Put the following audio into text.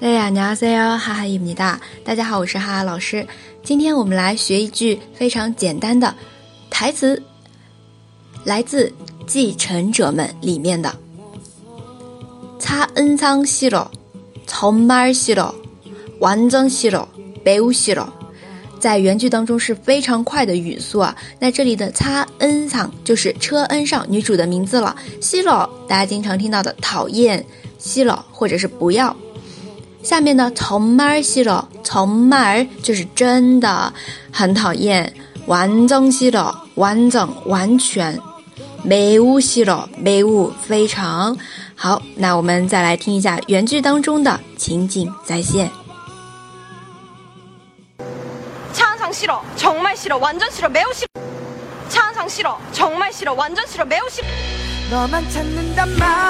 大家好，我是哈哈伊米达。大家好，我是哈哈老师。今天我们来学一句非常简单的台词，来自《继承者们》里面的“차은상싫어정말싫어완전싫어매우싫어”。在原句当中是非常快的语速啊。那这里的“擦恩桑”就是车恩上女主的名字了。싫어大家经常听到的讨厌，싫어或者是不要。 下面呢，정말싫어从 말就是真的很讨厌，완전싫어完整完全，매우싫어 매우非常好。那我们再来听一下原句当中的情景再现。차은상싫어정말싫어완전싫어매우싫어차은상싫어정말싫어완전싫어매우싫어